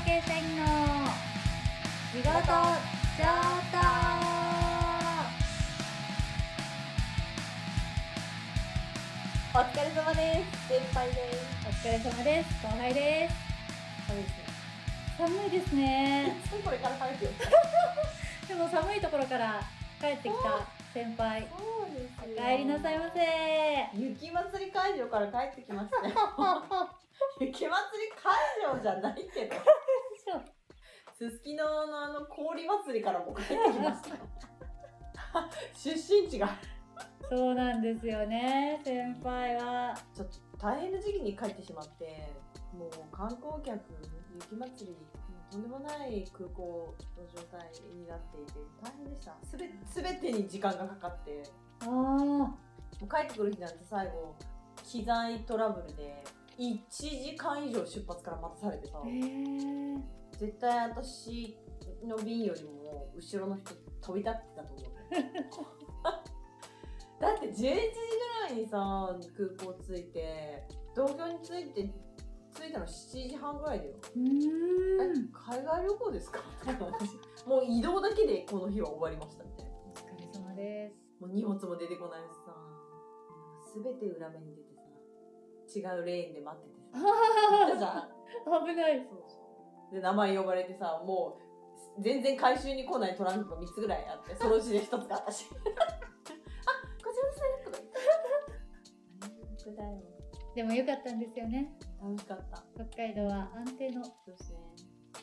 系社員の仕事上等お疲れ様です。先輩です。お疲れ様です。後輩です。そうです。ね。寒いです。ねついこれから帰ってよ。でも寒いところから帰ってきた先輩そうです。お帰りなさいませ雪祭り会場から帰ってきましたよ。雪祭り会場じゃないけど、すすきののあの氷祭りからも帰ってきましたよ。出身地が。そうなんですよね先輩はちょっと大変な時期に帰ってしまって、もう観光客、雪祭り、とんでもない空港の状態になっていて、大変でした。すべ、すべてに時間がかかって、あもう帰ってくる日なんて最後、機材トラブルで、1時間以上出発から待たされてさえ絶対私の便よりも後ろの人飛び立ってたと思う。だって11時ぐらいにさ、空港着いて、東京に着いて、着いたの7時半ぐらいだよ。海外旅行ですか？とか話 もう移動だけでこの日は終わりましたみたいな。お疲れ様ですもう荷物も出てこないしさ、すべて裏目に出てさ、違うレーンで待っててさ。危ないそう。で、名前呼ばれてさ、もう、全然回収に来ないトランクが3つぐらいあって、そのうちで1つが私。あ、こちらですとか言って。でもよかったんですよね楽しかった。北海道は安定のそうですね。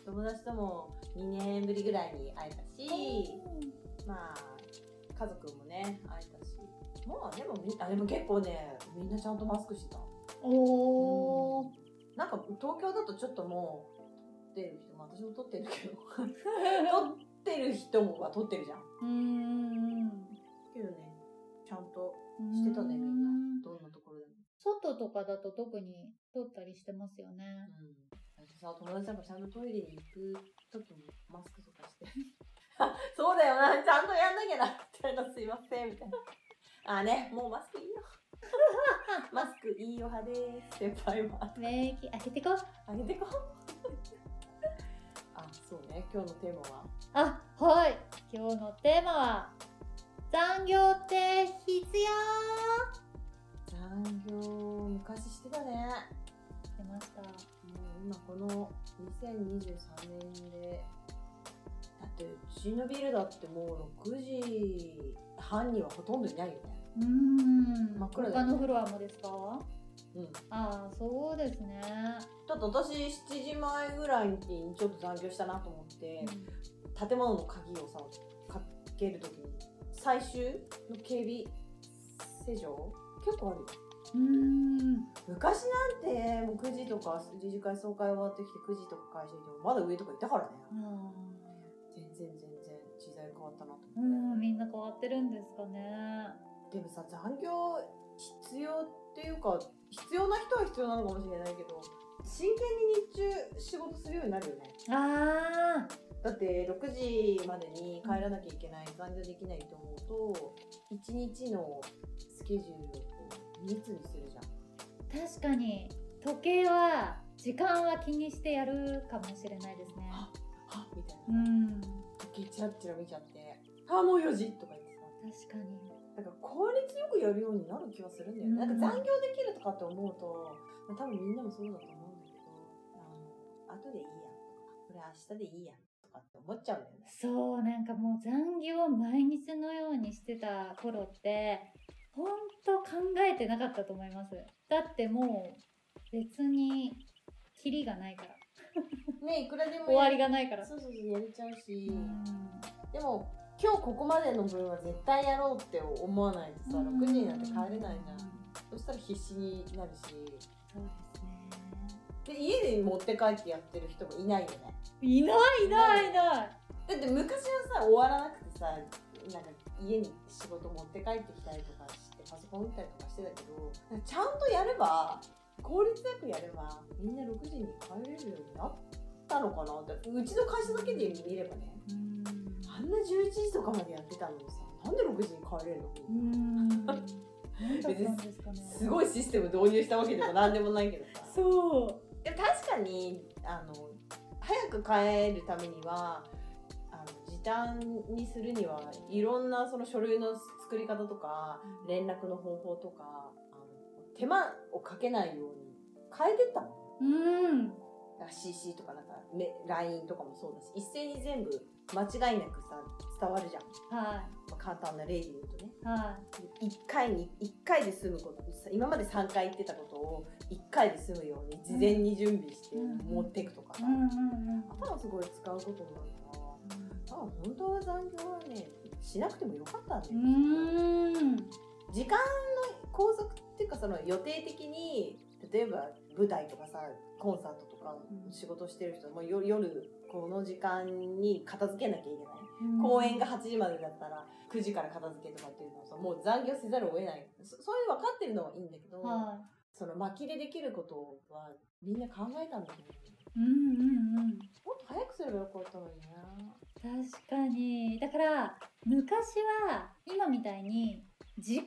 友達とも2年ぶりぐらいに会えたし、まあ、家族もね、会えたし。まあ、でもみ、あ、でも結構ね、みんなちゃんとマスクしてた。おおなんか、東京だとちょっともってる人も、私も撮ってるけど、撮ってる人もは撮ってるじゃん。うーんけどね、ちゃんとしてたね、みんな。どんなところでも。外とかだと特に撮ったりしてますよね。うん。さ、友達なんかちゃんとトイレに行く時もマスクとかして。あ、そうだよな、ちゃんとやんなきゃな、みたいな、すいません、みたいな。あ、ね、もうマスクいいよ。マスクいいよ派です、先輩は。免疫、開けてこ。あげてこ。あ、そうね、今日のテーマは？あ、はい。今日のテーマは、残業って必要？残業、昔してたね。出ました。もう今この2023年でだってうちのビルだってもう6時半にはほとんどいないよねうーん。真っ暗だよね他のフロアもですか？うんああ、そうですね。だって私7時前ぐらいにちょっと残業したなと思って建物の鍵をさかけるときに最終の警備施錠？結構あるようーん。昔なんてもう9時とか理事会総会終わってきて9時とか会社にいてもまだ上とかいたからねあ全然全然時代変わったなと思って、ーうん、みんな変わってるんですかね。でもさ残業必要っていうか必要な人は必要なのかもしれないけど真剣に日中仕事するようになるよね。ああ、だって6時までに帰らなきゃいけない残業できないと思うと1日のスケジュールをこう密にするじゃん。確かに。時計は時間は気にしてやるかもしれないですね。ははみたいな。うん、時計チラッチラ見ちゃってあもう4時とか言ってさ。確かに。なんか効率よくやるようになる気はするんだよね。うんなんか残業できるとかって思うと、まあ多分みんなもそうだと思うんだけど、あの、後でいいやこれ明日でいいやとかって思っちゃうんだよね。そう、なんかもう残業を毎日のようにしてた頃って、ほんと考えてなかったと思います。だってもう別にキリがないから。ねいくらでも終わりががないから。そうそうそう、やれちゃうし、うんでも、今日ここまでの分は絶対やろうって思わないとさ、6時になって帰れないじゃん。そしたら必死になるし、そうですね。で、家で持って帰ってやってる人もいないよね。いないいないいない。だって昔はさ終わらなくてさなんか家に仕事持って帰ってきたりとかしてパソコン打ったりとかしてたけどちゃんとやれば効率よくやればみんな6時に帰れるようになったのかなってうちの会社だけで見ればねうんあんな11時とかまでやってたのにさなんで6時に帰れるの？うん。すごいシステム導入したわけでもなんでもないけどさそう。でも確かにあの早く帰るためにはあの時短にするにはいろんなその書類の作り方とか連絡の方法とかあの手間をかけないように変えてったの。うん CC とかなんかめ LINE とかもそうだし一斉に全部間違いなくさ伝わるじゃん、はまあ、簡単な例で言うとね。い。は1回に1回で済むこと。今まで3回言ってたことを1回で済むように事前に準備してうん。持っていくとかさ、いうんうんうん。頭すごい使うことになるから多分本当は残業はねしなくてもよかったんだうよ、ん。時間の拘束っていうかその予定的に例えば舞台とかさコンサートとかうん仕事してる人はもう夜夜この時間に片付けなきゃいけない、うん。公演が8時までだったら9時から片付けとかっていうのをさもう残業せざるを得ない。そそういう分かってるのはいいんだけど、はその巻きでできることはみんな考えたんだけど。いうんうんうん。もっと早くすればよかったのにな。確かに。だから昔は今みたいに時間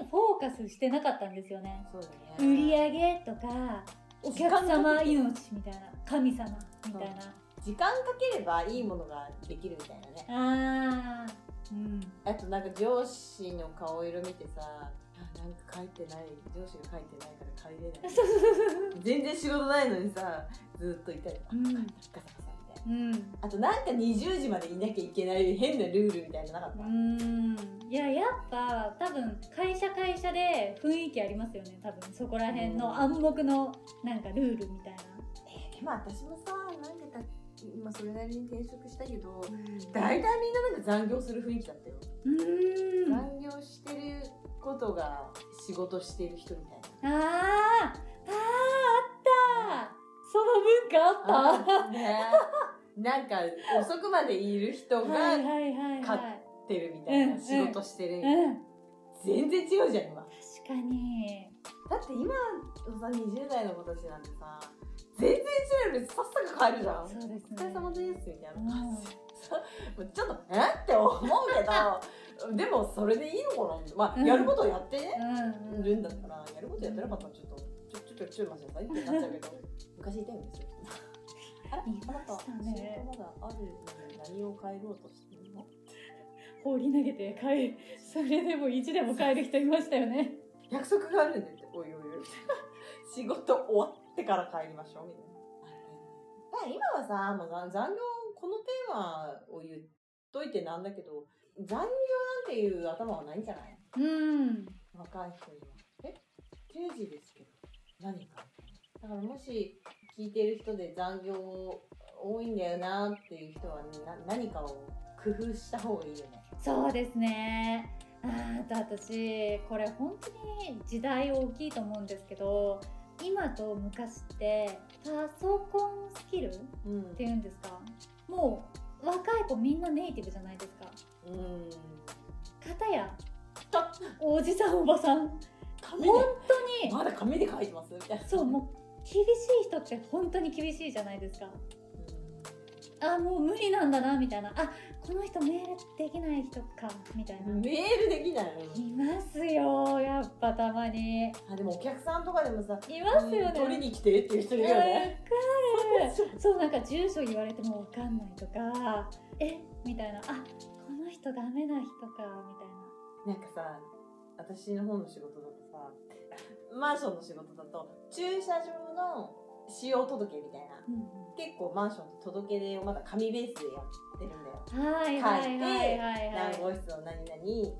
にフォーカスしてなかったんですよね。そうだ売ねり上げとかお客様命みたいな神様みたいな。時間かければいいものができるみたいなね。あー。うん。あとなんか上司の顔色見てさあなんか書いてない上司が書いてないから帰れない。全然仕事ないのにさずっといたりガサガサうん。あとなんか20時までいなきゃいけない変なルールみたいなのなかった、うん。いややっぱ多分会社会社で雰囲気ありますよね多分そこら辺の暗黙のなんかルールみたいな。えーでも私もさなんでか今それなりに転職したけど大体みんななんか残業する雰囲気だったよ、うん。残業してることが仕事してる人みたいな。あーあーあったその文化あった？あねなんか遅くまでいる人がはいはいはいかはい。ってるみたいうんな仕事してる、うん全然違うじゃん今。確かに。だって今のさ20代の子たちなんてさ全然違うよ。りさっさか帰るじゃん。そうですね。お疲れ様ですみたいな。うん。感じ、もうちょっとえって思うけど でもそれでいいのかな？まあ、うん。やることやってね、うんうん。るんだったらやることやってなかったらちょっとちょちょちょちょちょ待ちなさいってなっちゃうけど 昔いたよいましたね。まだあるのに何を変えようとしてるの？放り投げて帰る それでも1でも帰る人いましたよね。約束があるんだっておいおいおい仕事終わってから帰りましょうみたいな。今はさもう残残業このテーマを言っといてなんだけど残業なんていう頭はないんじゃない？うん。若い人には。え？定時ですけど。何か？だからもし聞いてる人で残業多いんだよなっていう人はな何かを工夫した方がいいよね。そうですね。あと私これ本当に時代大きいと思うんですけど今と昔ってパソコンスキルっうんていうんですか？もう若い子みんなネイティブじゃないですか。うん。片やおじさんおばさん。本当に。まだ紙で書いてます？みたいな。そうもう厳しい人って本当に厳しいじゃないですか。あもう無理なんだなみたいな。あこの人メールできない人かみたいな、うんメールできないいますよやっぱたまに。いあでもお客さんとかでもさますよね。取りに来てっていう人いるよね。わかる。そうなんか住所言われてもわかんないとか。えみたいな。あこの人ダメな人かみなんかさ私の方の仕事だとさマンションの仕事だと駐車場の使用届みたいなたいな、結構マンションって届け出をまだ紙ベースでやってるんだよ。はいはいはいはいはい。何号室の何々、えっ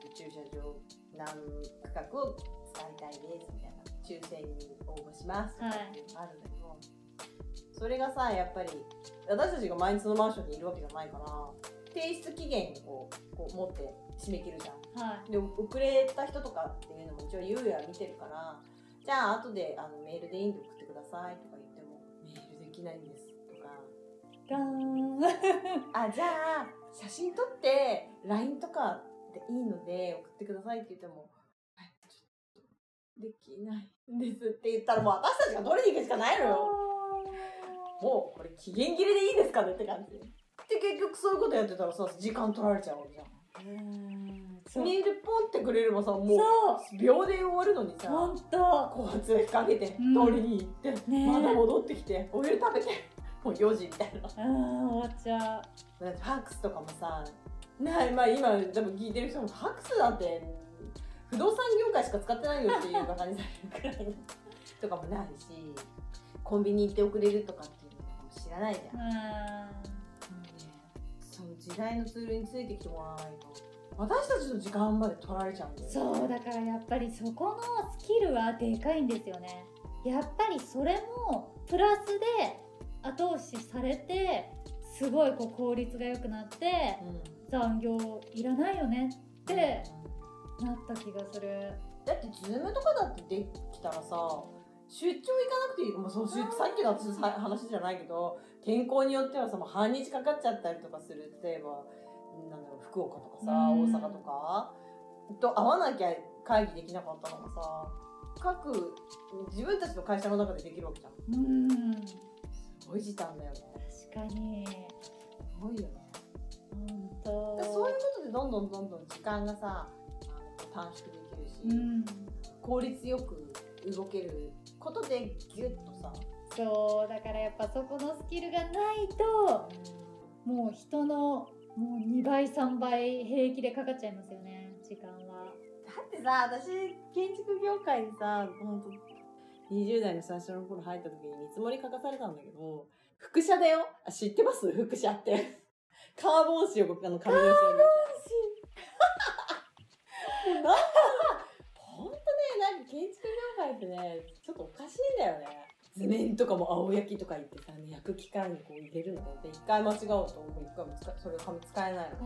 と駐車場何区画を使いたいですみたいな抽選に応募しますとかっていうのがあるんだけど、それがさやっぱり私たちが毎日そのマンションにいるわけじゃないから提出期限をこう持って締め切るじゃん。はい。で遅れた人とかっていうのも一応優や見てるからじゃあ後であのメールでいいんで送ってくださいとか言ってもメールできないんですとか。ガーン。あじゃあ写真撮って LINE とかでいいので送ってくださいって言ってもはいちょっとできないんですって言ったらもう私たちが取りに行くしかないのよ。もうこれ期限切れでいいですかねって感じ。で結局そういうことやってたらさ時間取られちゃうわけじゃんメールポンってくれればさもう秒で終わるのにさ本当交通費かけてうん。通りに行って、ねまだ戻ってきてお湯食べてもう4時みたいな。あー終わっちゃだってファックスとかもさないまあ今でも聞いてる人もファックスなんて不動産業界しか使ってないよっていうバカにされるくらいのとかもないしコンビニ行って送れるとかっていうのも知らないじゃん、の時代のツールについてきてもらわないと私たちの時間まで取られちゃうんだよーそうだからやっぱりそこのスキルはでかいんですよね。やっぱりそれもプラスで後押しされてすごいこう効率が良くなってうん。残業いらないよねってなった気がする。だってズームとかだってできたらさ出張行かなくていい。もうそう出さっきの話じゃないけど天候によってはさもう半日かかっちゃったりとかする例えばなんだろう福岡とかさうん。大阪とかと会わなきゃ会議できなかったのがさ各自分たちの会社の中でできるわけじゃん。うん。すごい時短だよね。確かに。すごいよね。本当。でそういうことでどんどんどんどん時間がさ短縮できるし、うん。効率よく動けることでギュッとさ、そうだからやっぱそこのスキルがないともう人のもう2倍3倍平気でかかっちゃいますよね時間は。だってさ私建築業界にさ本当20代の最初の頃入った時に見積もり書かされたんだけど副写だよ。あ知ってます？副写って。カーボン紙を僕あの紙の後ろにもうなんかほんとねなんか建築業界ってねちょっとおかしいんだよね。図面とかも青焼きとか言ってさ、ね、焼く機械にこう入れるので一回間違うともう一回も使それを紙使えないの。あ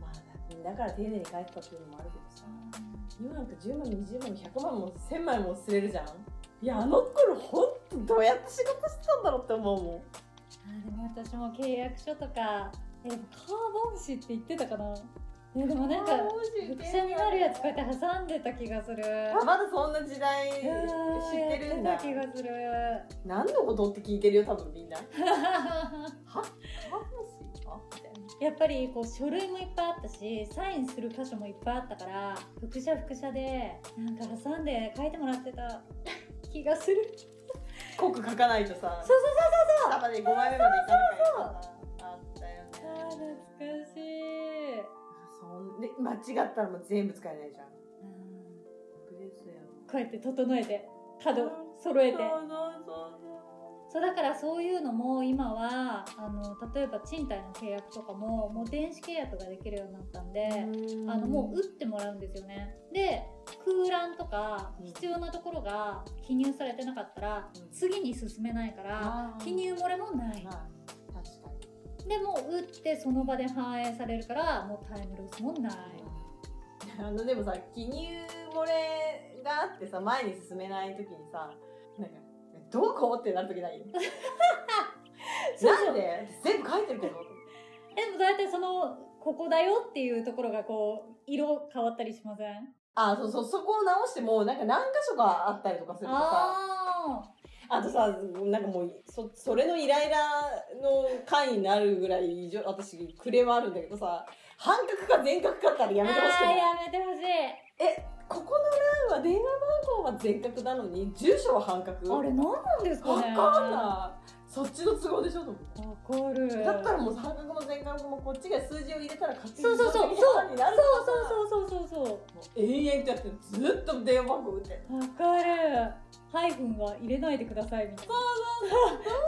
まあだだから丁寧に書いてたっていうのもあるけどさ今なんか10万も20万も100万も1000枚もすれるじゃん。いやあの頃ほんとどうやって仕事してたんだろうって思うもん。あでも私も契約書とかえでもカーボン紙って言ってたかないやでもなんか副写になるやつこうやって挟んでた気がする。まだそんな時代知うんってるんだ。気がする。何のことって聞いてるよ多分みんな。は？やっぱりこう書類もいっぱいあったしサインする箇所もいっぱいあったから副写副写でなんか挟んで書いてもらってた。気がする。濃く書かないとさそうそうそう下まで5枚目までいかなきゃいけないからさ。あったよねそう。あー懐かしい、そんで間違ったらもう全部使えないじゃん。うん。楽ですよこうやって整えて角揃えて。そうそうそうそう。だからそういうのも今はあの例えば賃貸の契約とかももう電子契約ができるようになったんで、あのもう打ってもらうんですよね。で空欄とか必要なところが記入されてなかったらうん。次に進めないから記入漏れもない。まあ確かにでも打ってその場で反映されるからもうタイムロスもない。あのでもさ記入漏れがあってさ前に進めない時にさなんか「どこ?」ってなる時ない？なんで全部書いてるけど？でも大体そのここだよっていうところがこう色変わったりしません？あそうそうそこを直してもなんか何箇所かあったりとかするとさああとさなんかもうそそれのイライラの回になるぐらい以上私クレームあるんだけどさ半角か全角かったらやーめてほしくない？やめてほしい。えここの欄は電話番号は全角なのに住所は半角？あれ何なんですかわねかんない。そっちの都合でしょと思って。わかる。だったらもう半角も全角もこっちが数字を入れたら勝手にそうそうそう。自動的に半になるからさそうそうそうそうそうもう延々とやってずっと電話番号打って。そうわかるハイフンは入れないでくださいみたいな。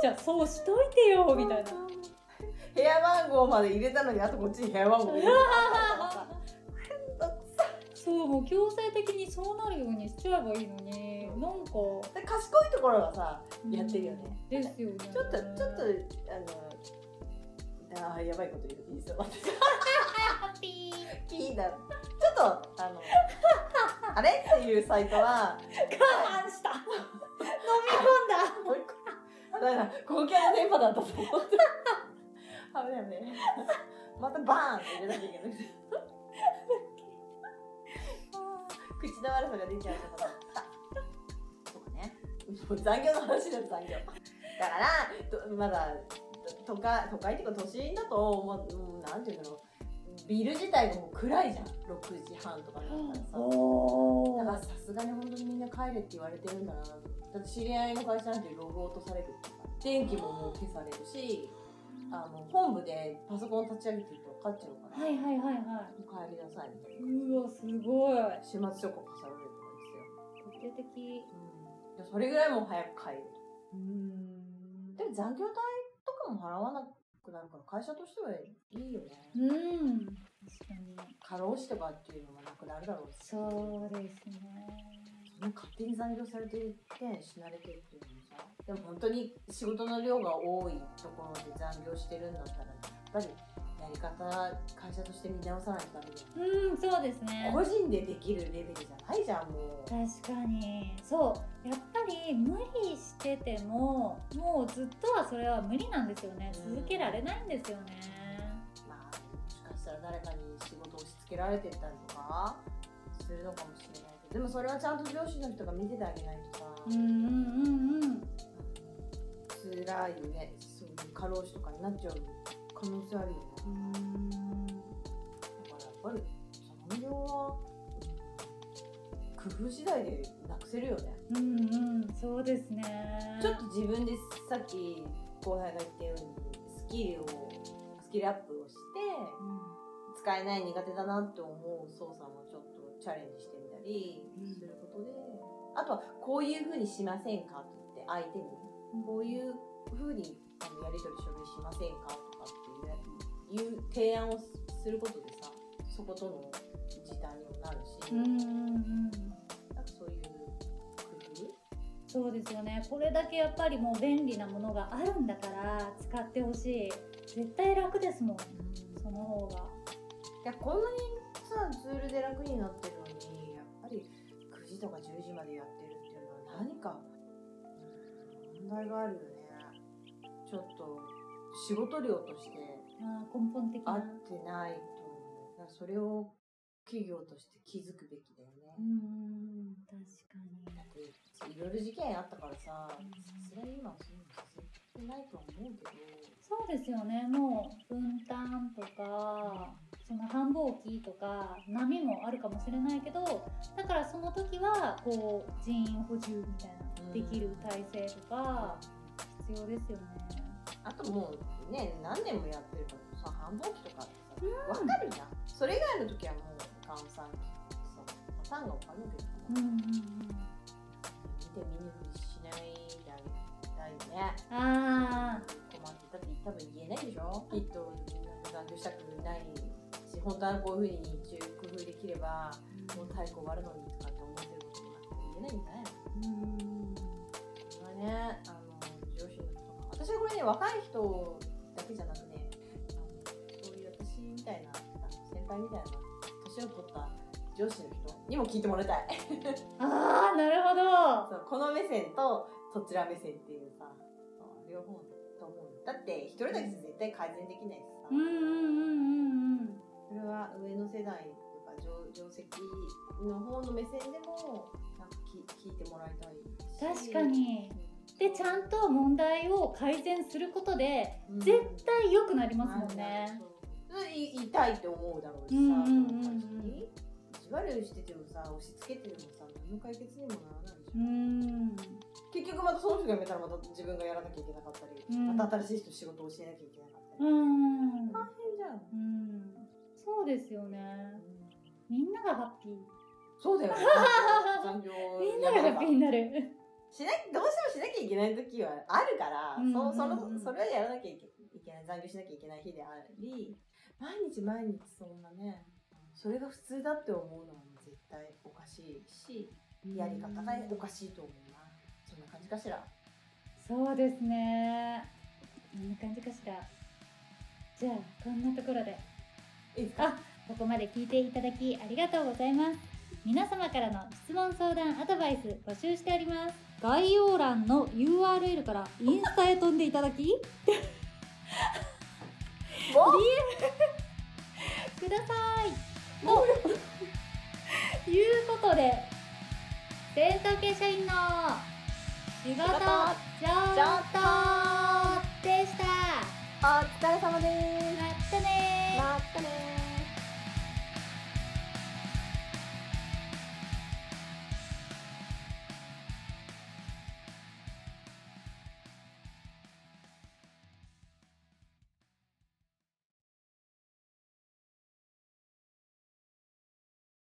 じゃあそうしといてよみたいな。部屋番号まで入れたのにあとこっちに部屋番号。入れるのさ。そうもう強制的にそうなるようにしちゃえばいいのに。なんか。で賢いところがさやってるよね。うんですよね。ちょっとちょっとあのあーやばいこと言ういいですよ。ピーピーだちょっとあのあれっていうサイトは我慢しただから公共の電波だったと思って。あれだよねまたバーンって入れなきゃいけない。口の悪さが出ちゃうとこだった。そうかね残業の話だよ残業。だからとまだと都会都会っていうか都心だともううんなんていうんだろうビル自体がもう暗いじゃん。6時半とかになったらさ。おだからさすがに本当にみんな帰れって言われてるんだなだって知り合いの会社なんてログ落とされるって電気ももう消されるしあの本部でパソコン立ち上げてると分かっちゃうから、はいはいはい。はもう帰りなさいみたいな。いうわすごい。始末書庫飾られるとかですよ。徹底的うん、でそれぐらいもう早く帰ると。うんでも残業代とかも払わなくなるから会社としてはいいよね。うん確かに過労死とかっていうのもなくなるだろうし。そうですね勝手に残業されていて死なれてるっていうのもさでも本当に仕事の量が多いところで残業してるんだったらやっぱりやり方会社として見直さないとダメだよね。うんそうですね。個人でできるレベルじゃないじゃんもう。確かに。そう。やっぱり無理しててももうずっとはそれは無理なんですよね。うん。続けられないんですよね。まあもしかしたら誰かに仕事を押し付けられてたりとかするのかもしれないけどでもそれはちゃんと上司の人が見ててあげないとさ、うんうんうんうん。辛いよね。そういう過労死とかになっちゃう可能性あるよね。うんだからやっぱり残業は工夫次第でなくせるよね。うんうんそうですね。ちょっと自分でさっき後輩が言ったようにスキルをスキルアップをして使えない苦手だなって思う操作もちょっとチャレンジしてみたりすることで、あとはこういうふうにしませんかって言って相手にこういうふうにあのやり取り書類しませんかいう提案をすることでさそことの時短にもなるし、うんうんうんなんかそういう工そうですよね。これだけやっぱりもう便利なものがあるんだから使ってほしい。絶対楽ですもん。夫、その方が。いやこんなにさツールで楽になってるのにやっぱり9時とか10時までやってるっていうのは何かうん問題があるよね。ちょっと仕事量としてまあ根本的な。合ってないと思う。それを企業として気づくべきだよね、うん確かに。いろいろ事件あったからさうん。さすがに今はそういうのてないとは思うけど。そうですよね。もう分担とかその繁忙期とか波もあるかもしれないけどだからその時はこう人員補充みたいなうん。できる体制とか必要ですよねあともうね何年もやってるからさ繁忙期とかってさ、分かるじゃん。それ以外の時はもう換算期ってさパターンが分かるけど、うんうんうん。見て見ぬふりしないであげたいよね。あ困ってだって多分言えないでしょ？きっと残業したくないし本当はこういうふうに一応工夫できればもう太鼓終わるのにとかって思ってることも言えないんじゃないのうんねね若い人だけじゃなくねそういう私みたいな先輩みたいな年を取った上司の人にも聞いてもらいたい。あーなるほど。そうこの目線とそちら目線っていうさ両方と思うだって一人だけじゃ絶対改善できないしさ、うんうんうんうんうん。それは上の世代とか上上席の方の目線でもなんか聞聞いてもらいたいし。確かにでちゃんと問題を改善することでうん。絶対良くなりますもんね、痛いって思うだろうしさ、うんうんうんうん。意地悪しててもさ押し付けてでもさ何の解決にもならないでしょ、うん。結局またその人が辞めたらまた自分がやらなきゃいけなかったり、うん。また新しい人仕事を教えなきゃいけなかったり、うん。大変じゃん、うん。そうですよね。みんながハッピー。そうだよね。みんながハッピーになるしなどうしてもしなきゃいけない時はあるから、うんそうそうん。うんのそれはやらなきゃいけない残業しなきゃいけない日であり毎日毎日そんなねそれが普通だって思うのは絶対おかしいしやり方がおかしいと思うな。そんな感じかしら？そうですね。こんな感じかしら。じゃあこんなところで。いあここまで聞いていただきありがとうございます。皆様からの質問相談アドバイス募集しております概要欄の URL からインスタへ飛んでいただきもう？ください。ということで洗濯系社員の仕事ちょっとでした。お疲れ様です。またねまたね